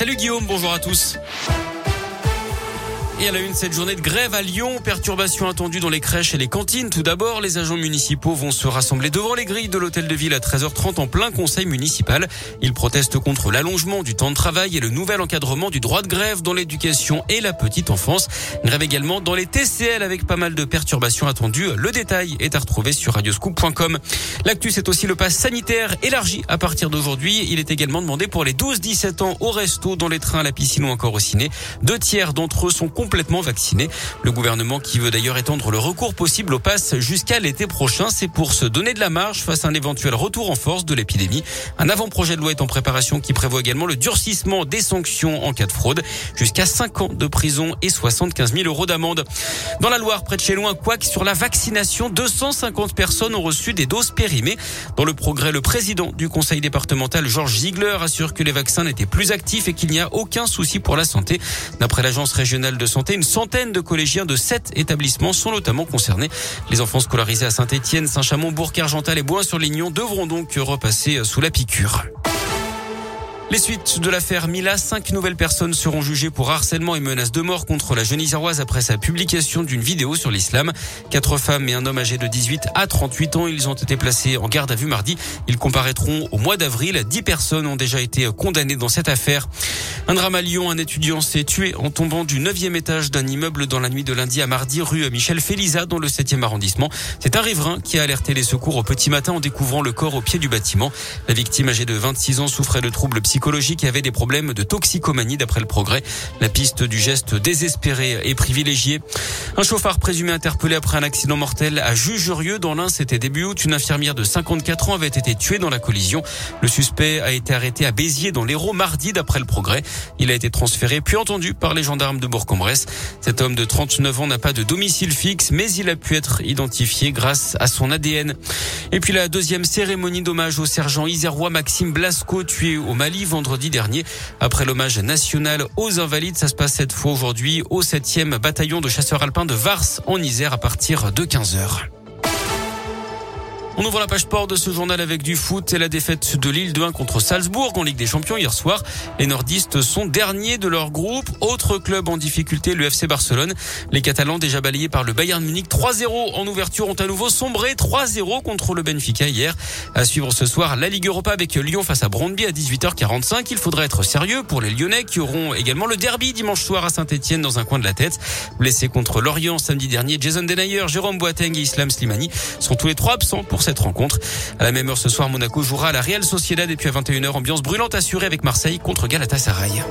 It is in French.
Salut Guillaume, bonjour à tous. Et à la une, cette journée de grève à Lyon, perturbations attendues dans les crèches et les cantines. Tout d'abord, les agents municipaux vont se rassembler devant les grilles de l'hôtel de ville à 13h30 en plein conseil municipal. Ils protestent contre l'allongement du temps de travail et le nouvel encadrement du droit de grève dans l'éducation et la petite enfance. Grève également dans les TCL avec pas mal de perturbations attendues. Le détail est à retrouver sur radioscoop.com. L'actu, c'est aussi le pass sanitaire élargi à partir d'aujourd'hui. Il est également demandé pour les 12-17 ans au resto, dans les trains, à la piscine ou encore au ciné. Deux tiers d'entre eux sont vaccinés. Le gouvernement qui veut d'ailleurs étendre le recours possible au pass jusqu'à l'été prochain, c'est pour se donner de la marge face à un éventuel retour en force de l'épidémie. Un avant-projet de loi est en préparation qui prévoit également le durcissement des sanctions en cas de fraude, jusqu'à 5 ans de prison et 75 000 euros d'amende. Dans la Loire, près de chez loin, quoique sur la vaccination, 250 personnes ont reçu des doses périmées. Dans le progrès, le président du conseil départemental, Georges Ziegler, assure que les vaccins n'étaient plus actifs et qu'il n'y a aucun souci pour la santé. D'après l'agence régionale de santé, une centaine de collégiens de sept établissements sont notamment concernés. Les enfants scolarisés à Saint-Etienne, Saint-Chamond, Bourg-Argental et Bois-sur-Lignon devront donc repasser sous la piqûre. Les suites de l'affaire Mila, cinq nouvelles personnes seront jugées pour harcèlement et menaces de mort contre la jeune Iséroise après sa publication d'une vidéo sur l'islam. Quatre femmes et un homme âgé de 18 à 38 ans, ils ont été placés en garde à vue mardi. Ils comparaîtront au mois d'avril. Dix personnes ont déjà été condamnées dans cette affaire. Un drame à un étudiant s'est tué en tombant du neuvième étage d'un immeuble dans la nuit de lundi à mardi, rue Michel Félisa, dans le 7e arrondissement. C'est un riverain qui a alerté les secours au petit matin en découvrant le corps au pied du bâtiment. La victime âgée de 26 ans souffrait de troubles psychologiques psychologique avait des problèmes de toxicomanie d'après le progrès. La piste du geste désespéré est privilégiée. Un chauffard présumé interpellé après un accident mortel à Jugerieux dans l'Ain, c'était début août. Une infirmière de 54 ans avait été tuée dans la collision. Le suspect a été arrêté à Béziers dans l'Hérault mardi d'après le progrès. Il a été transféré puis entendu par les gendarmes de Bourg-en-Bresse. Cet homme de 39 ans n'a pas de domicile fixe, mais il a pu être identifié grâce à son ADN. Et puis la deuxième cérémonie d'hommage au sergent isérois Maxime Blasco tué au Mali vendredi dernier. Après l'hommage national aux invalides, ça se passe cette fois aujourd'hui au 7e bataillon de chasseurs alpins de Vars en Isère à partir de 15h. On ouvre la page sport de ce journal avec du foot et la défaite de Lille de 1 contre Salzbourg en Ligue des Champions hier soir. Les nordistes sont derniers de leur groupe. Autre club en difficulté, le FC Barcelone. Les Catalans déjà balayés par le Bayern Munich 3-0 en ouverture ont à nouveau sombré 3-0 contre le Benfica hier. À suivre ce soir la Ligue Europa avec Lyon face à Brondby à 18h45. Il faudra être sérieux pour les Lyonnais qui auront également le derby dimanche soir à Saint-Etienne dans un coin de la tête. Blessés contre Lorient samedi dernier, Jason Denayer, Jérôme Boateng et Islam Slimani sont tous les trois absents pour cette rencontre. À la même heure ce soir, Monaco jouera à la Real Sociedad et puis à 21h, ambiance brûlante assurée avec Marseille contre Galatasaray.